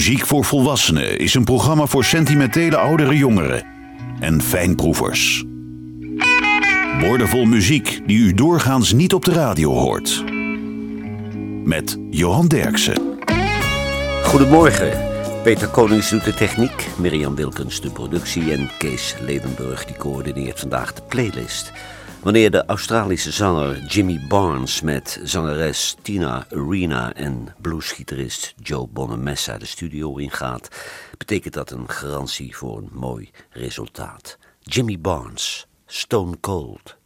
Muziek voor Volwassenen is een programma voor sentimentele oudere jongeren en fijnproevers. Woordenvol muziek die u doorgaans niet op de radio hoort. Met Johan Derksen. Goedemorgen. Peter Konings doet de techniek, Mirjam Wilkens de productie en Kees Ledenburg die coördineert vandaag de playlist. Wanneer de Australische zanger Jimmy Barnes met zangeres Tina Arena en bluesgitarist Joe Bonamessa de studio ingaat, betekent dat een garantie voor een mooi resultaat. Jimmy Barnes, Stone Cold.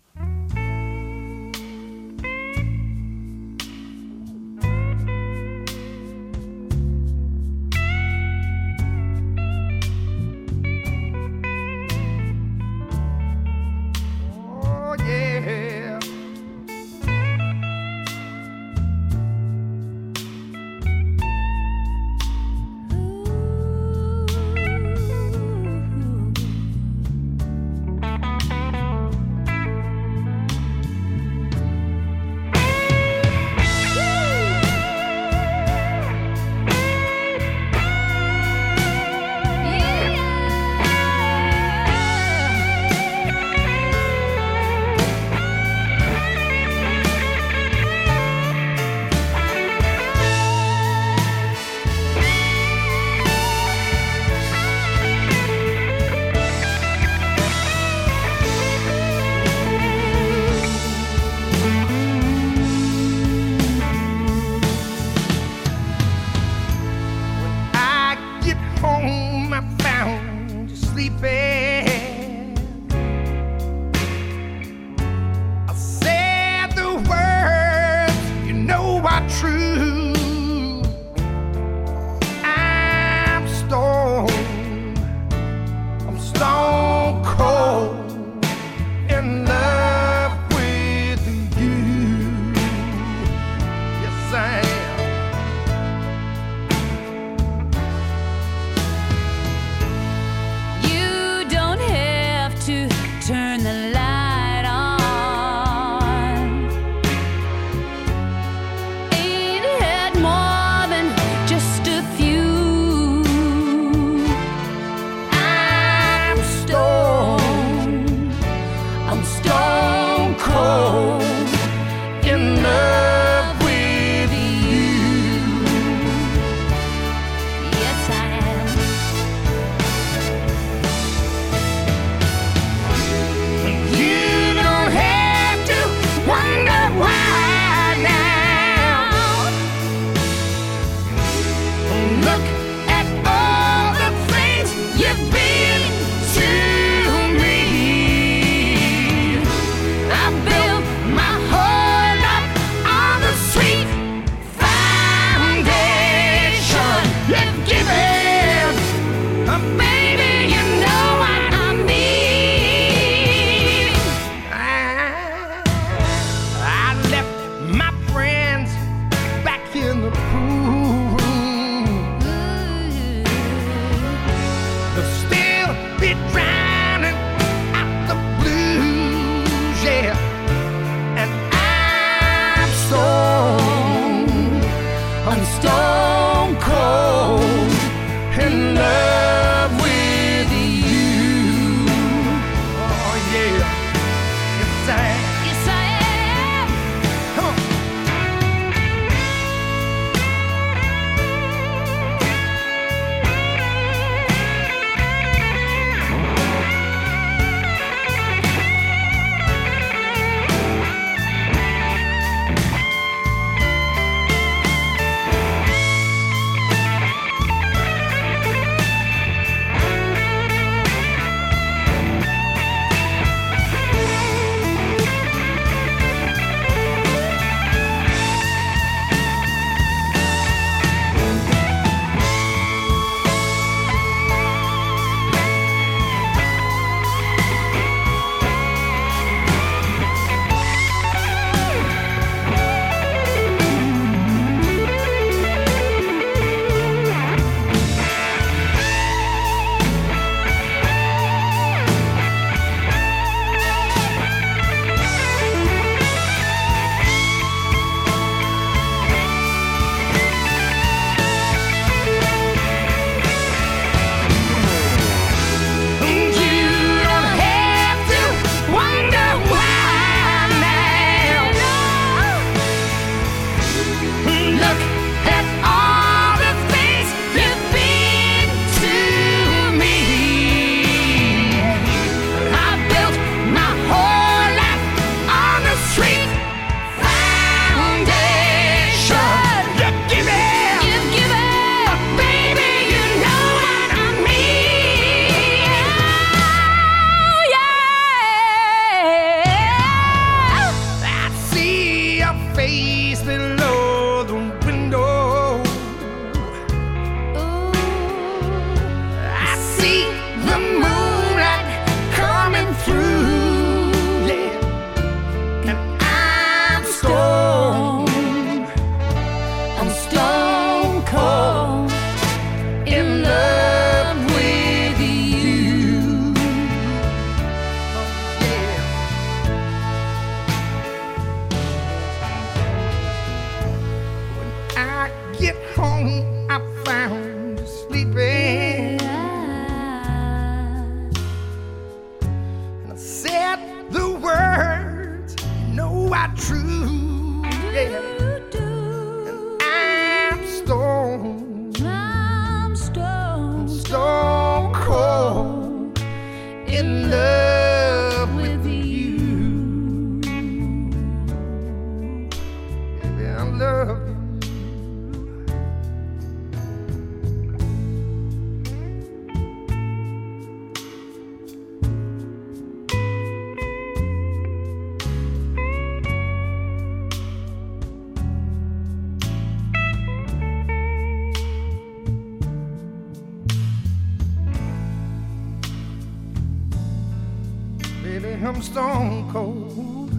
Stone cold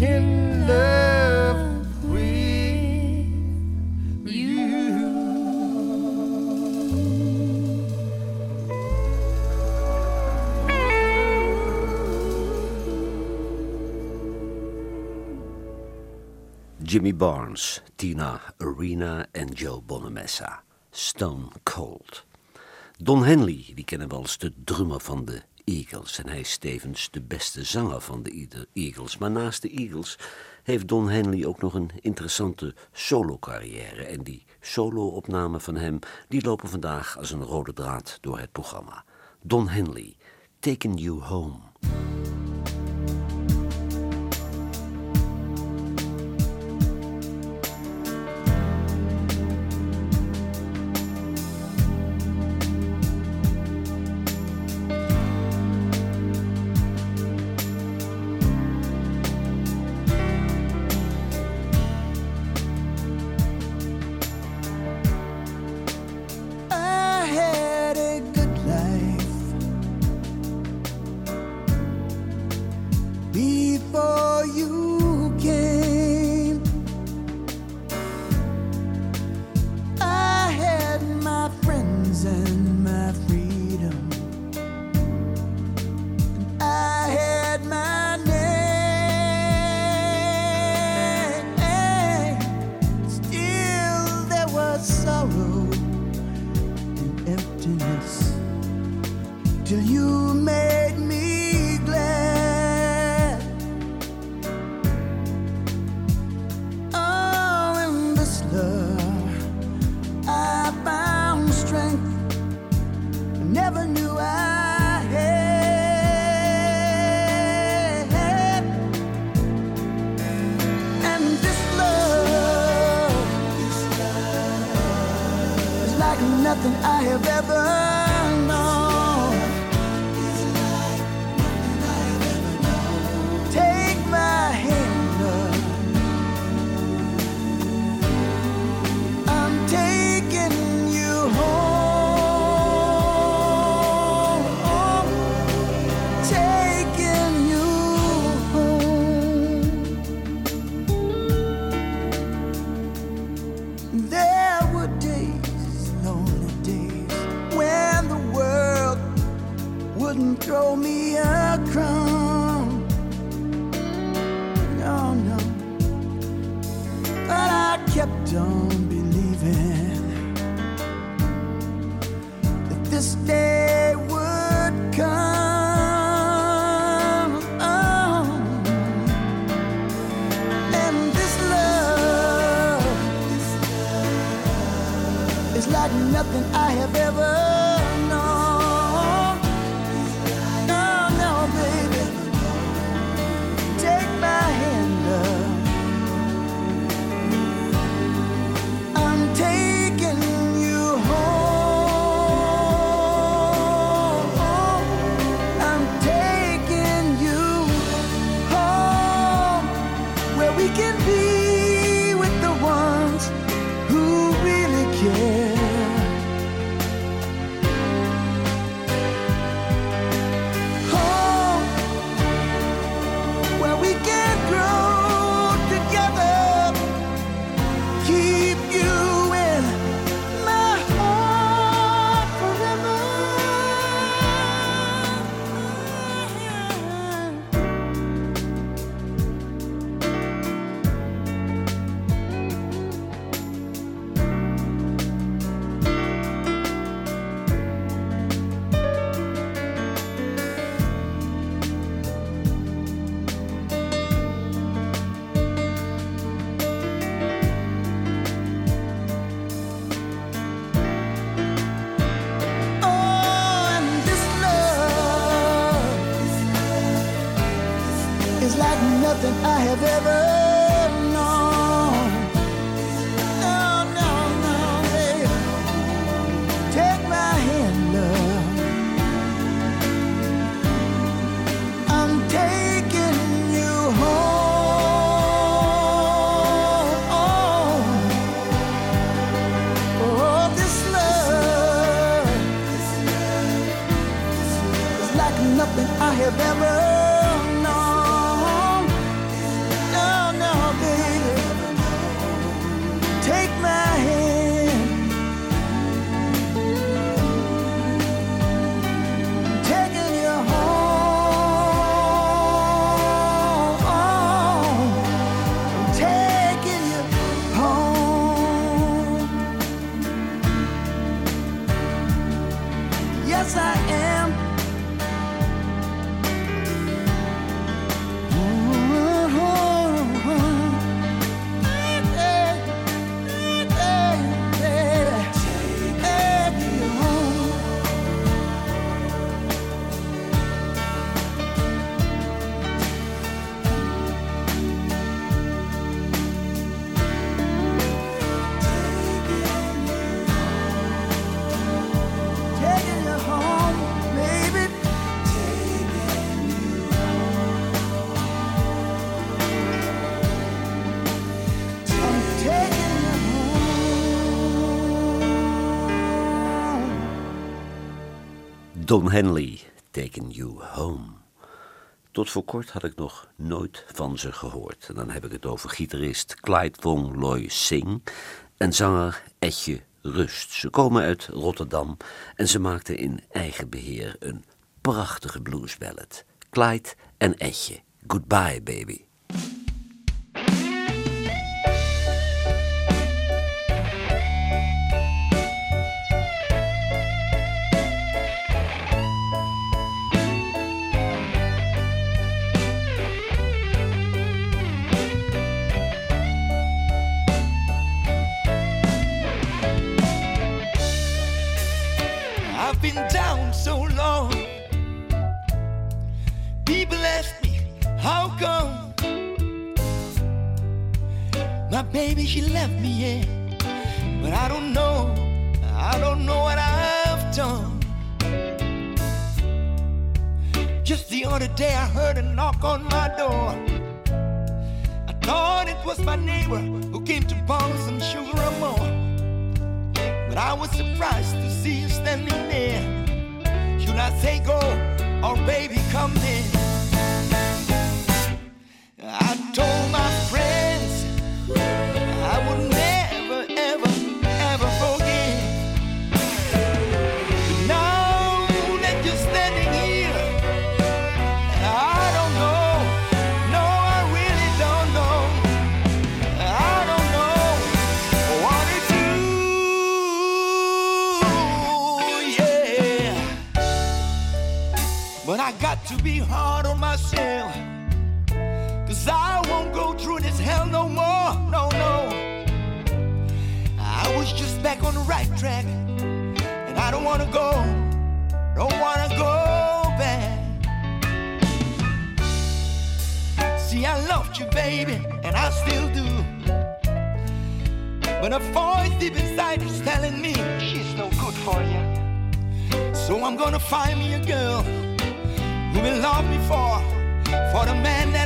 in love with you. Jimmy Barnes, Tina Arena en Joe Bonamessa. Stone Cold. Don Henley, die kennen we als de drummer van de Eagles. En hij is tevens de beste zanger van de Eagles. Maar naast de Eagles heeft Don Henley ook nog een interessante solo-carrière. En die solo-opnamen van hem die lopen vandaag als een rode draad door het programma. Don Henley, taking You Home. Nothing Henley, Taking You Home. Tot voor kort had ik nog nooit van ze gehoord. En dan heb ik het over gitarist Clyde Wong Loy Singh en zanger Etje Rust. Ze komen uit Rotterdam en ze maakten in eigen beheer een prachtige bluesballad. Clyde en Etje, Goodbye Baby. She left me, yeah. But I don't know, I don't know what I've done. Just the other day, I heard a knock on my door. I thought it was my neighbor who came to borrow some sugar or more. But I was surprised to see you standing there. Should I say go or baby come in? To be hard on myself. Cause I won't go through this hell no more, no, no. I was just back on the right track. And I don't wanna go, don't wanna go back. See, I loved you, baby, and I still do. But a voice deep inside is telling me she's no good for you. So I'm gonna find me a girl for the man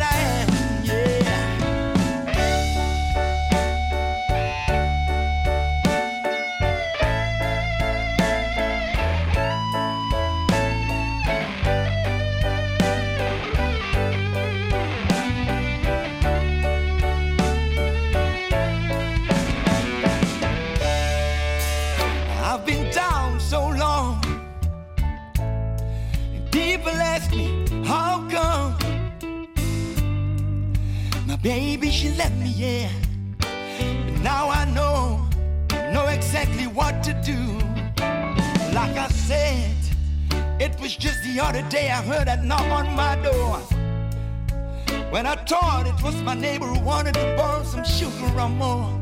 was my neighbor who wanted to borrow some sugar or more.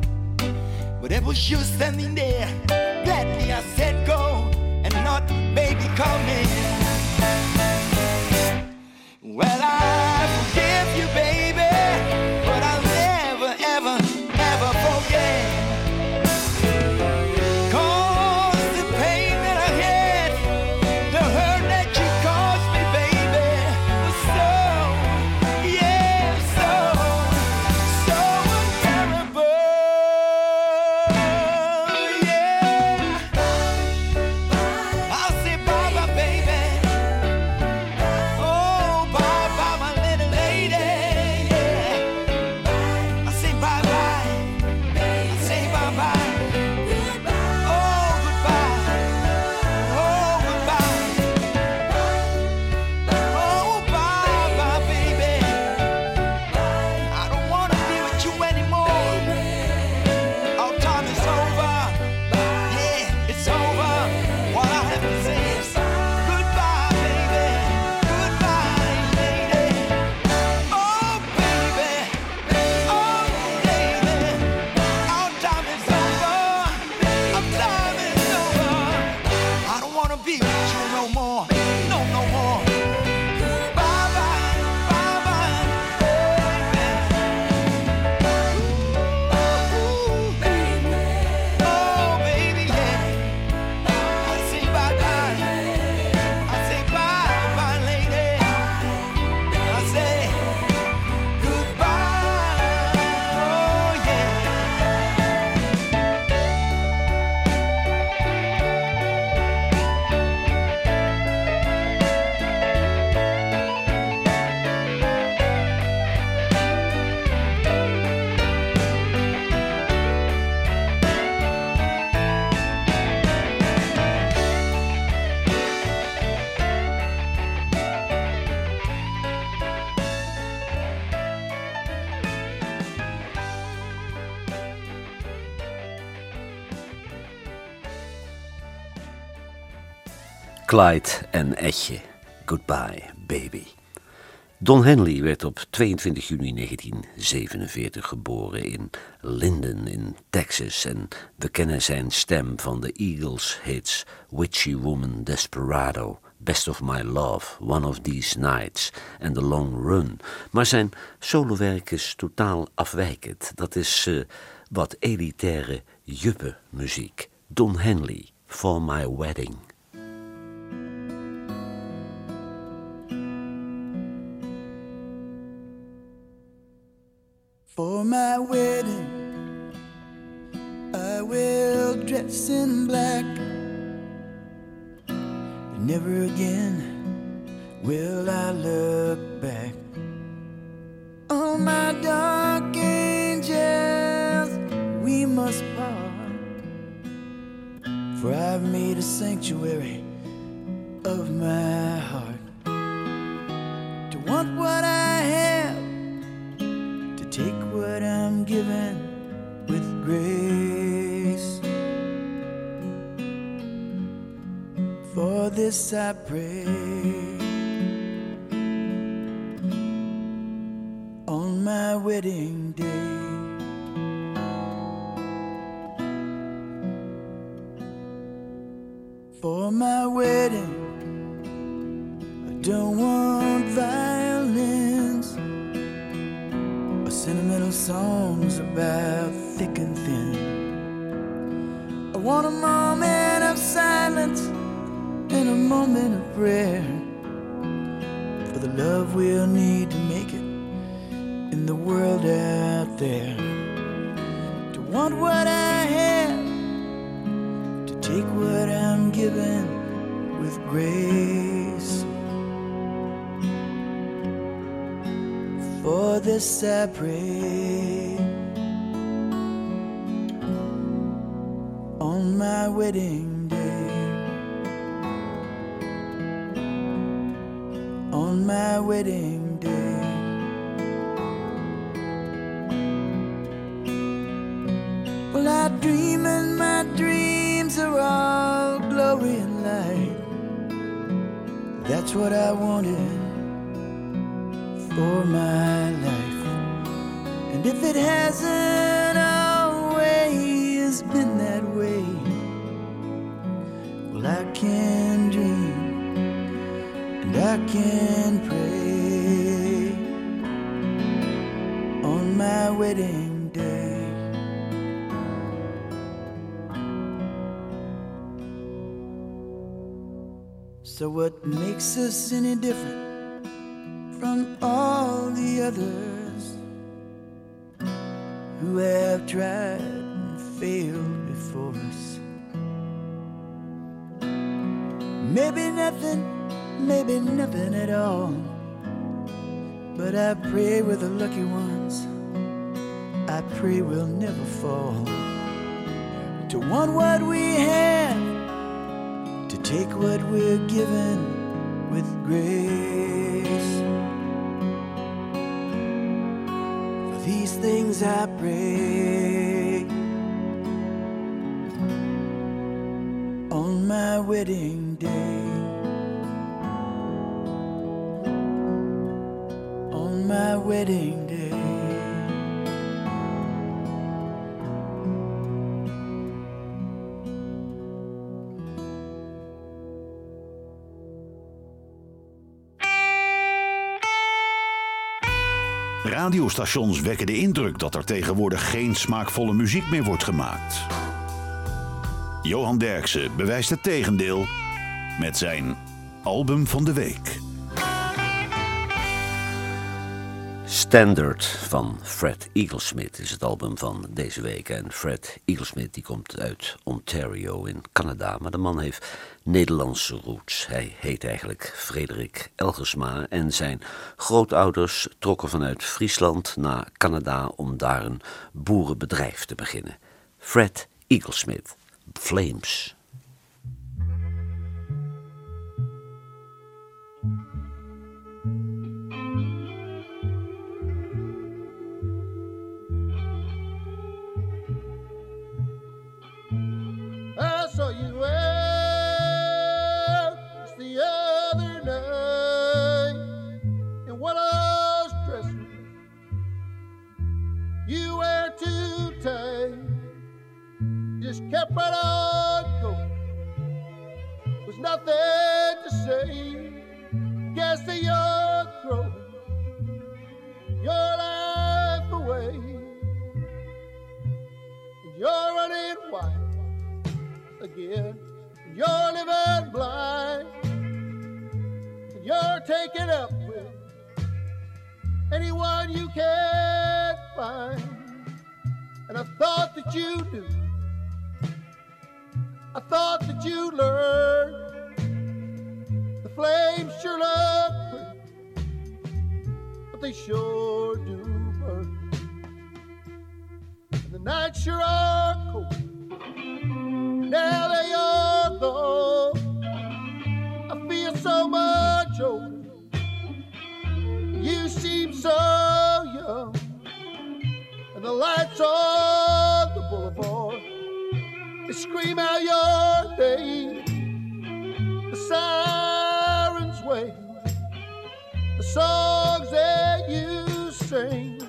But it was you standing there. Gladly I said Clyde en Etje. Goodbye, baby. Don Henley werd op 22 juni 1947 geboren in Linden in Texas en we kennen zijn stem van de Eagles hits Witchy Woman Desperado, Best of My Love, One of These Nights en The Long Run. Maar zijn solowerk is totaal afwijkend. Dat is uh, wat elitaire muziek. Don Henley, For My Wedding. My wedding, I will dress in black. Never again will I look back. Oh, my dark angels, we must part. For I've made a sanctuary of my heart to want what given with grace. For this I pray. On my wedding day. For my wedding, I don't want violence songs about thick and thin. I want a moment of silence and a moment of prayer for the love we'll need to make it in the world out there. To want what I have, to take what I'm given with grace. This I pray on my wedding day. On my wedding day. Well, I dream and my dreams are all glory and light. That's what I wanted for my if it hasn't always been that way, well, I can dream and I can pray on my wedding day. So, what makes us any different? from all the others nothing, maybe nothing at all. But I pray we're the lucky ones. I pray we'll never fall. To want what we have, to take what we're given with grace. For these things I pray on my wedding day. Wedding. Radiostations wekken de indruk dat er tegenwoordig geen smaakvolle muziek meer wordt gemaakt. Johan Derksen bewijst het tegendeel met zijn album van de week. Standard van Fred Eaglesmith is het album van deze week. En Fred Eaglesmith die komt uit Ontario in Canada. Maar de man heeft Nederlandse roots. Hij heet eigenlijk Frederik Elgersma. En zijn grootouders trokken vanuit Friesland naar Canada om daar een boerenbedrijf te beginnen. Fred Eaglesmith, Flames. Right on going. Was nothing to say. Guess that you're throwing your life away. And you're running wild again. And you're living blind. And you're taking up with anyone you can find. And I thought that you knew. I thought that you learned. The flames sure pretty, but they sure do burn. And the nights sure are cold. Now they are gone. I feel so much older. You seem so young. And the lights they scream out your name. The sirens wave the songs that you sing.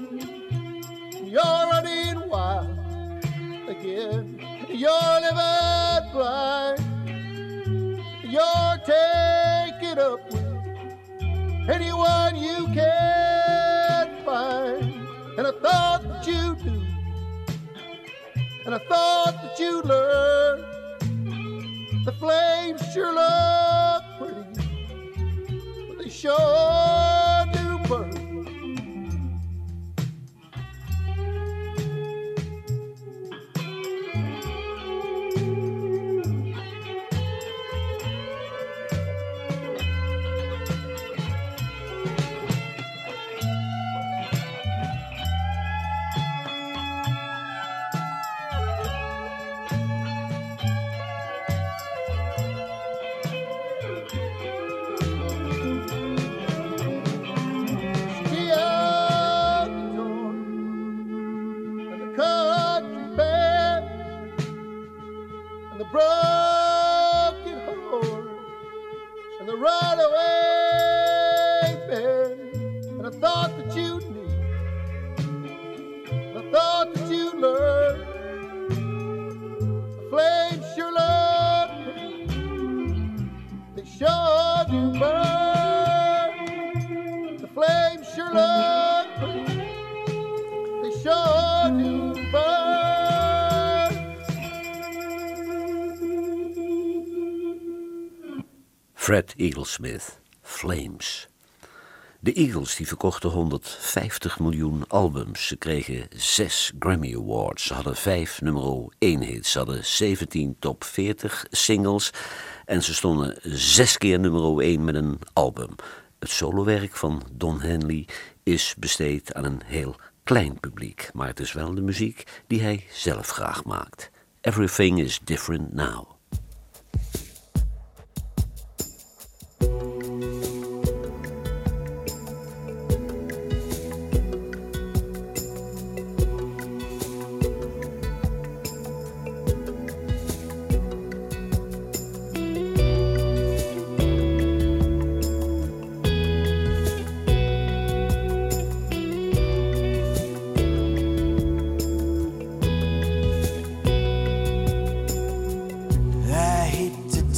You're running wild again. You're living blind. You're taking up with anyone you can And I thought that you'd learn. The flames sure look pretty, but they sure Fred Eaglesmith, Flames. De Eagles die verkochten 150 miljoen albums. Ze kregen zes Grammy Awards. Ze hadden vijf nummer 1 hits. Ze hadden 17 top 40 singles. En ze stonden zes keer nummer 1 met een album. Het solowerk van Don Henley is besteed aan een heel klein publiek. Maar het is wel de muziek die hij zelf graag maakt. Everything is different now.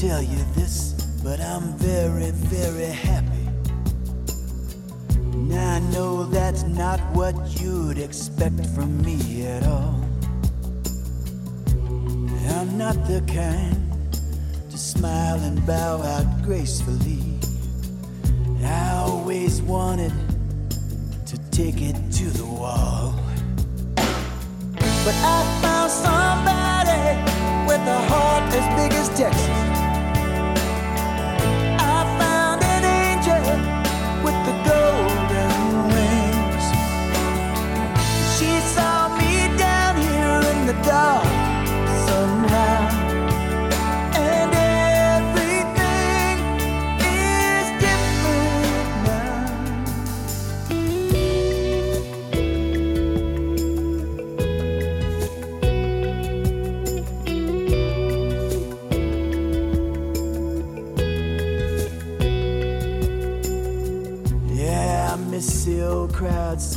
Tell you this, but I'm very, very happy. Now I know that's not what you'd expect from me at all. I'm not the kind to smile and bow out gracefully. I always wanted to take it to the wall. But I found somebody with a heart as big as Texas.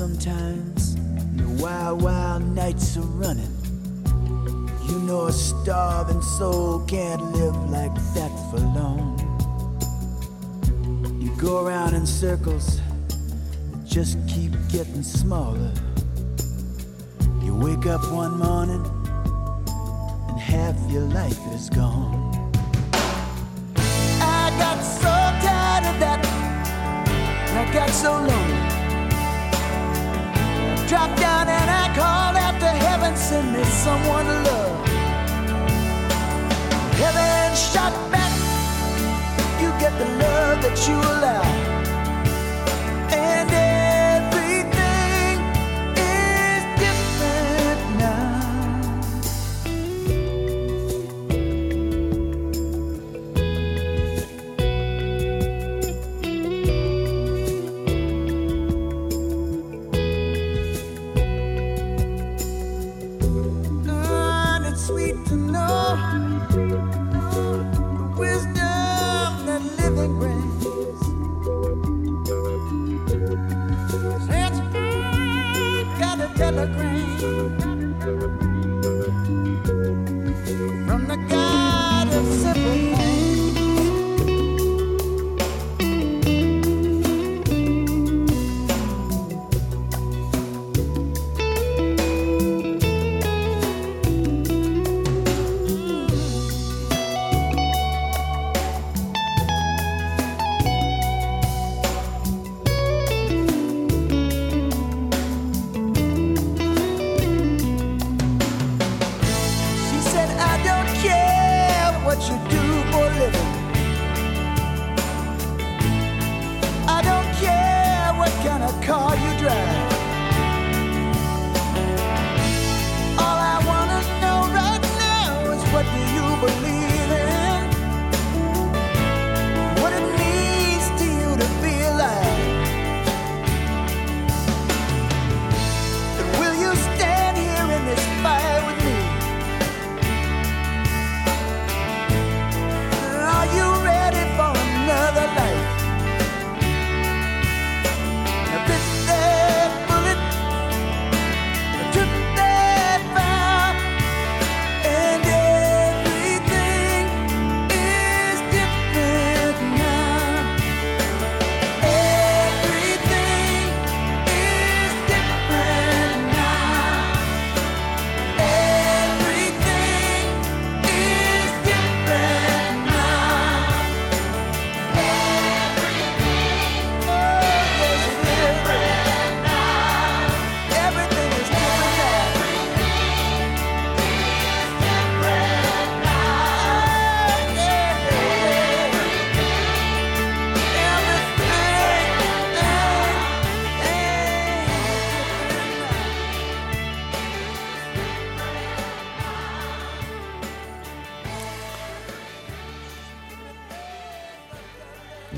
Sometimes. The wild, wild nights are running. You know a starving soul can't live like that for long. You go around in circles, just keep getting smaller. You wake up one morning, and half your life is gone. I got so tired of that, I got so lonely. Dropped down and I called out to heaven, send me someone to love. Heaven shot back, you get the love that you allow.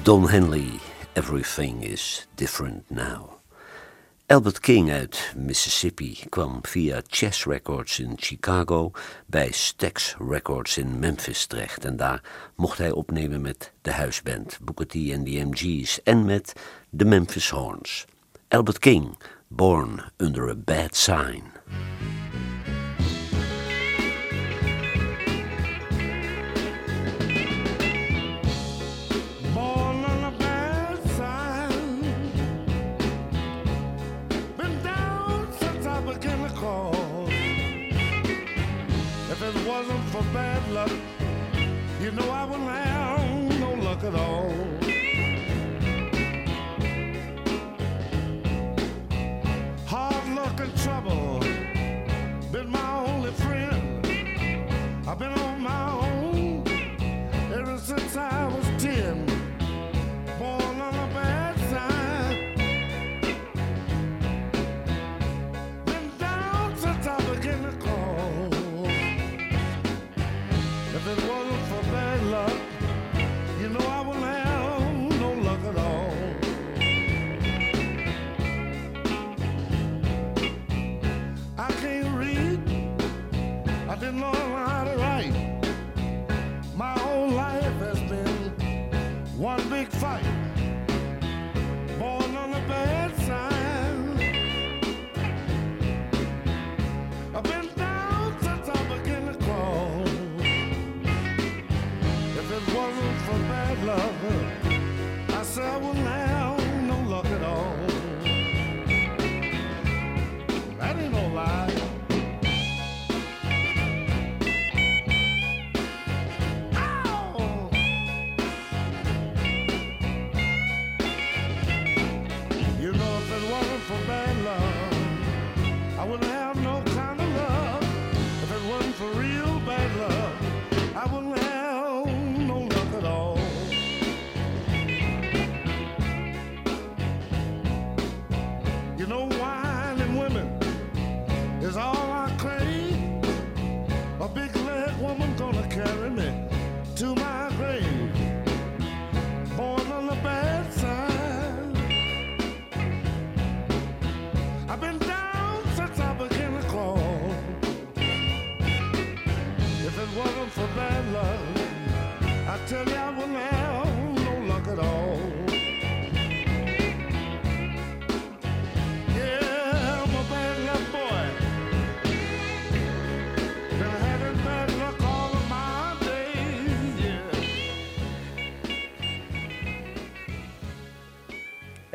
Don Henley, Everything is Different Now. Albert King uit Mississippi kwam via Chess Records in Chicago bij Stax Records in Memphis terecht. En daar mocht hij opnemen met de huisband Booker T en the MG's en met de Memphis Horns. Albert King, born under a bad sign. It wasn't for bad luck, you know I wouldn't have no luck at all. Hard luck and trouble been my only friend. I've been on my own ever since I was lover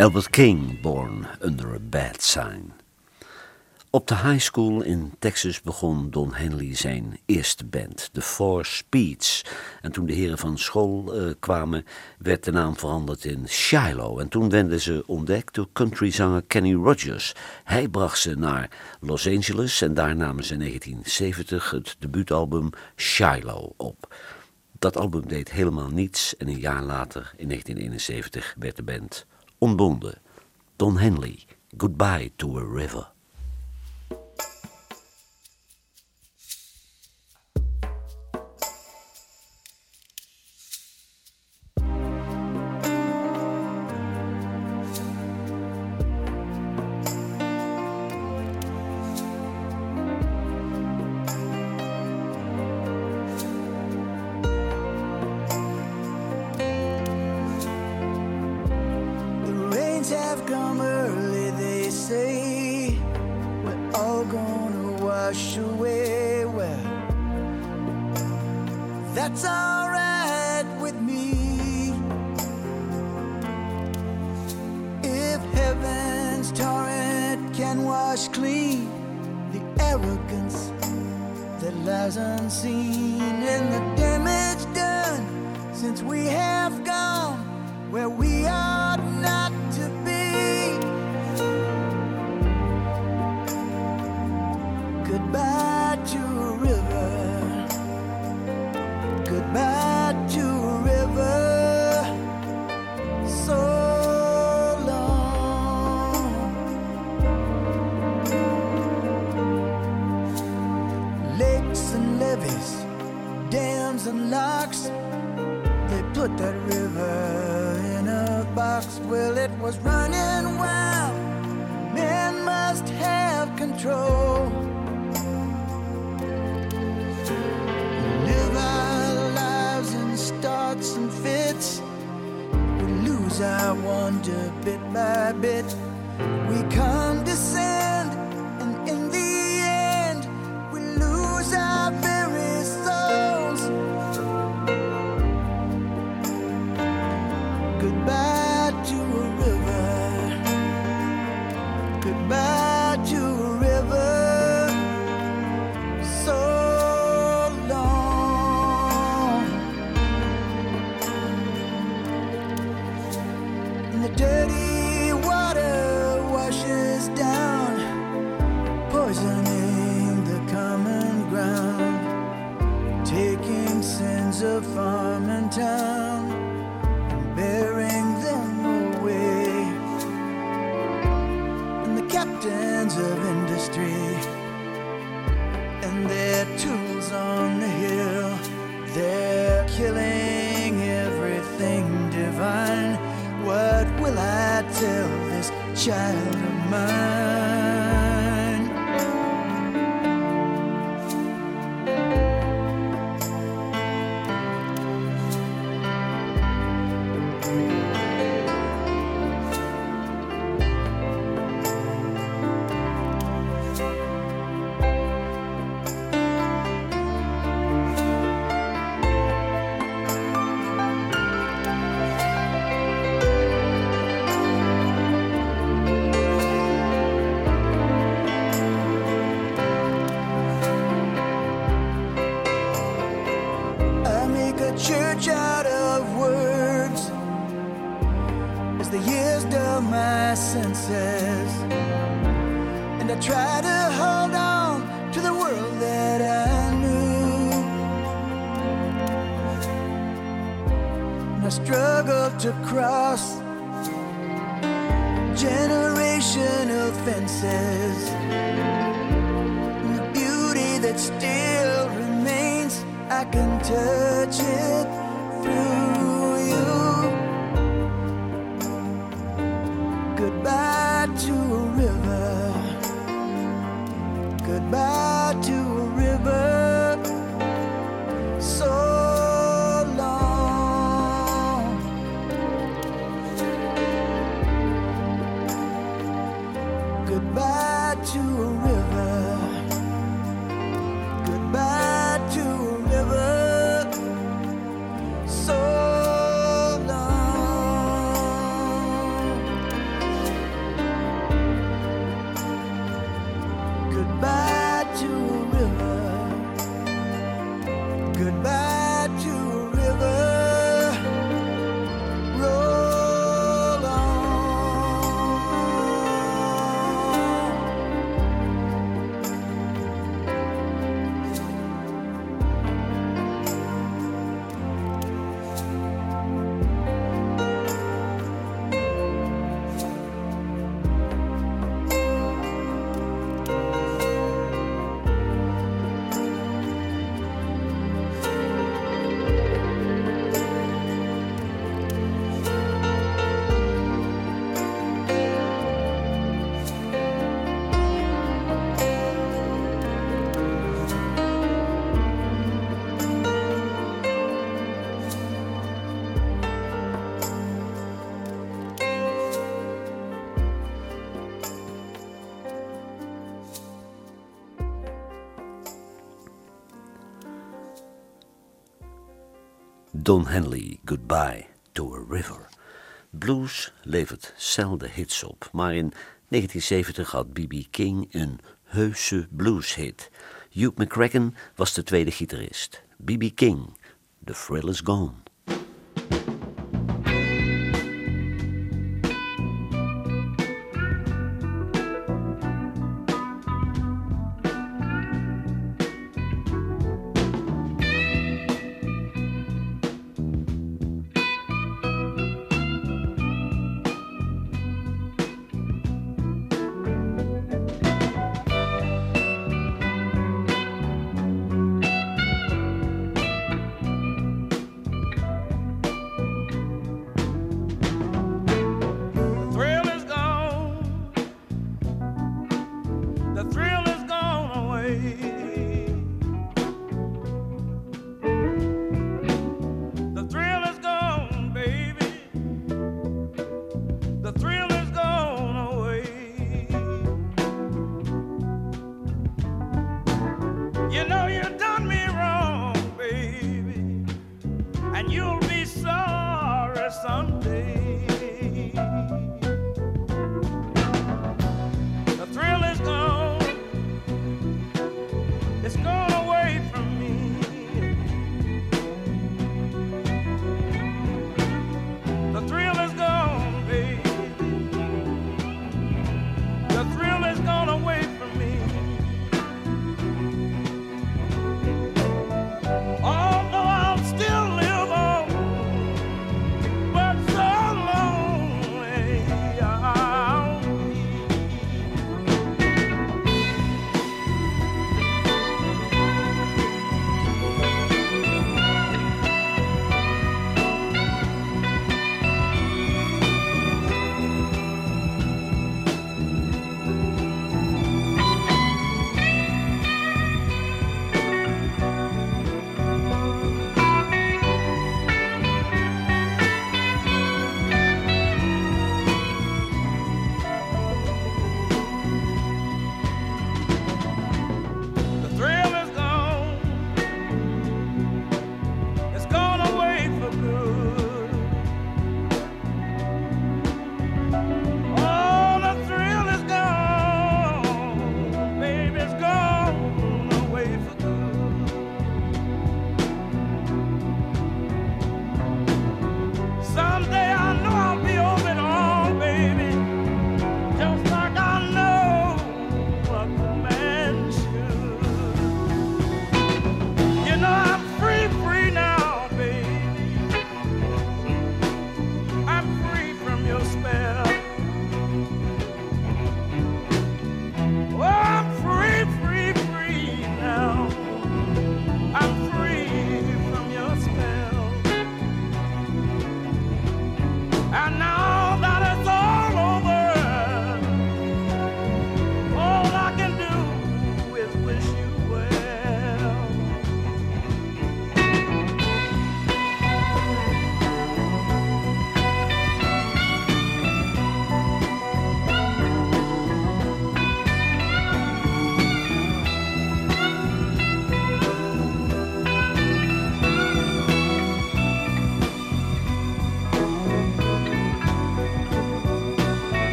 Albert King, born under a bad sign. Op de high school in Texas begon Don Henley zijn eerste band, The Four Speeds. En toen de heren van school eh, kwamen, werd de naam veranderd in Shiloh. En toen werden ze ontdekt door countryzanger Kenny Rogers. Hij bracht ze naar Los Angeles en daar namen ze in 1970 het debuutalbum Shiloh op. Dat album deed helemaal niets en een jaar later, in 1971, werd de band ontbonden. Don Henley, Goodbye to a River. Gonna wash away. Well, that's alright with me. If heaven's torrent can wash clean the arrogance that lies unseen and the damage done since we have gone where we was running wild. Men must have control. We live our lives in starts and fits. We lose our wonder bit by bit. We condescend, sins of Don Henley, Goodbye to a River. Blues levert zelden hits op, maar in 1970 had B.B. King een heuse blueshit. Hugh McCracken was de tweede gitarist. B.B. King, The Thrill is Gone.